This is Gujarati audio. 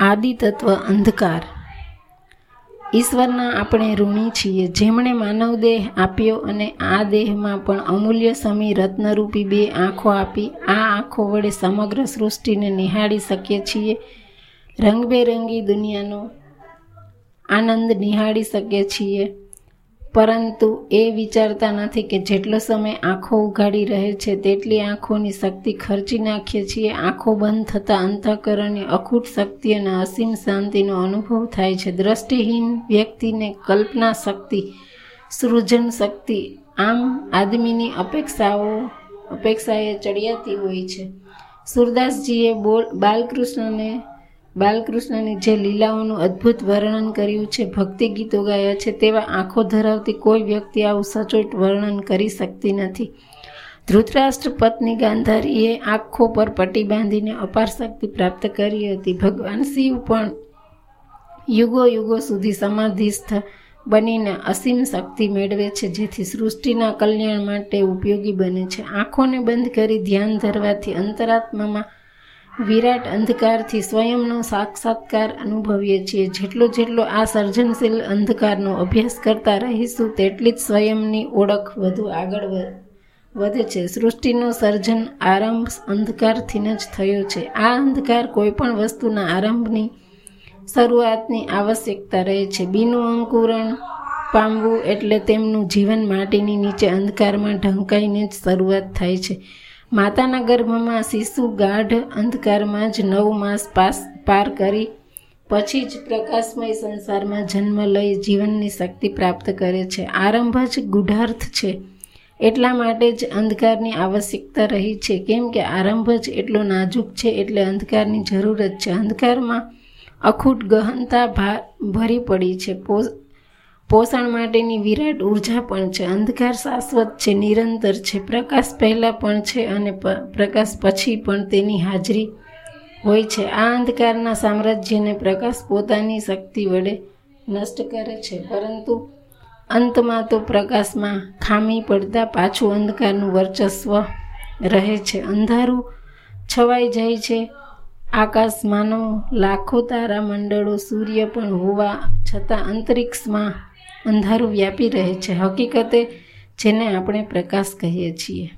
આદિ તત્વ અંધકાર. ઈશ્વરના આપણે ઋણી છીએ. જેમણે માનવ દેહ આપ્યો અને આ દેહમાં પણ અમૂલ્ય સમી રત્નરૂપી બે આંખો આપી, આ આંખો વડે સમગ્ર સૃષ્ટિને નિહાળી શકીએ છીએ. રંગબેરંગી દુનિયાનો આનંદ નિહાળી શકીએ છીએ. પરંતુ એ વિચારતા નથી કે જેટલો સમય આંખો ઉઘાડી રહે છે, તેટલી આંખોની શક્તિ ખર્ચી નાખીએ છીએ. આંખો બંધ થતાં અંતઃકરણની અખૂટ શક્તિ અને અસીમ શાંતિનો અનુભવ થાય છે. દ્રષ્ટિહીન વ્યક્તિને કલ્પના શક્તિ, સૃજન શક્તિ આમ આદમીની અપેક્ષાઓ, અપેક્ષાએ ચડિયાતી હોય છે. સુરદાસજીએ બોલ, બાલકૃષ્ણને બાલકૃષ્ણની જે લીલાઓનું અદ્ભુત વર્ણન કર્યું છે, ભક્તિ ગીતો ગાયા છે, તેવા આંખો ધરાવતી કોઈ વ્યક્તિ આવું સચોટ વર્ણન કરી શકતી નથી. ધૃતરાષ્ટ્ર પત્ની ગાંધારીએ આંખો પર પટ્ટી બાંધીને અપાર શક્તિ પ્રાપ્ત કરી હતી. ભગવાન શિવ પણ યુગો યુગો સુધી સમાધિસ્થ બનીને અસીમ શક્તિ મેળવે છે, જેથી સૃષ્ટિના કલ્યાણ માટે ઉપયોગી બને છે. આંખોને બંધ કરી ધ્યાન ધરવાથી અંતરાત્મામાં વિરાટ અંધકારથી સ્વયંનો સાક્ષાત્કાર અનુભવીએ છીએ. જેટલો જેટલો આ સર્જનશીલ અંધકારનો અભ્યાસ કરતા રહીશું, તેટલી જ સ્વયંની ઓળખ વધુ આગળ વધે છે. સૃષ્ટિનો સર્જન આરંભ અંધકારથી જ થયો છે. આ અંધકાર કોઈપણ વસ્તુના આરંભની શરૂઆતની આવશ્યકતા રહે છે. બીનું અંકુરણ પામવું એટલે તેમનું જીવન માટીની નીચે અંધકારમાં ઢંકાઈને જ શરૂઆત થાય છે. માતાના ગર્ભમાં શિશુ ગાઢ અંધકારમાં જ નવ માસ પાસ પાર કરી પછી જ પ્રકાશમય સંસારમાં જન્મ લઈ જીવનની શક્તિ પ્રાપ્ત કરે છે. આરંભ જ ગુઢાર્થ છે. એટલા માટે જ અંધકારની આવશ્યકતા રહી છે. કેમ કે આરંભ જ એટલો નાજુક છે એટલે અંધકારની જરૂરત છે. અંધકારમાં અખૂટ ગહનતા ભરી પડી છે. પોષણ માટેની વિરાટ ઊર્જા પણ છે. અંધકાર શાશ્વત છે, નિરંતર છે. પ્રકાશ પહેલાં પણ છે અને પ્રકાશ પછી પણ તેની હાજરી હોય છે. આ અંધકારના સામ્રાજ્યને પ્રકાશ પોતાની શક્તિ વડે નષ્ટ કરે છે. પરંતુ અંતમાં તો પ્રકાશમાં ખામી પડતા પાછું અંધકારનું વર્ચસ્વ રહે છે. અંધારું છવાઈ જાય છે. આકાશમાંનો લાખો તારા મંડળો સૂર્ય પણ હોવા છતાં અંતરિક્ષમાં અંધારું વ્યાપી રહે છે. હકીકતે જેને આપણે પ્રકાશ કહીએ છીએ.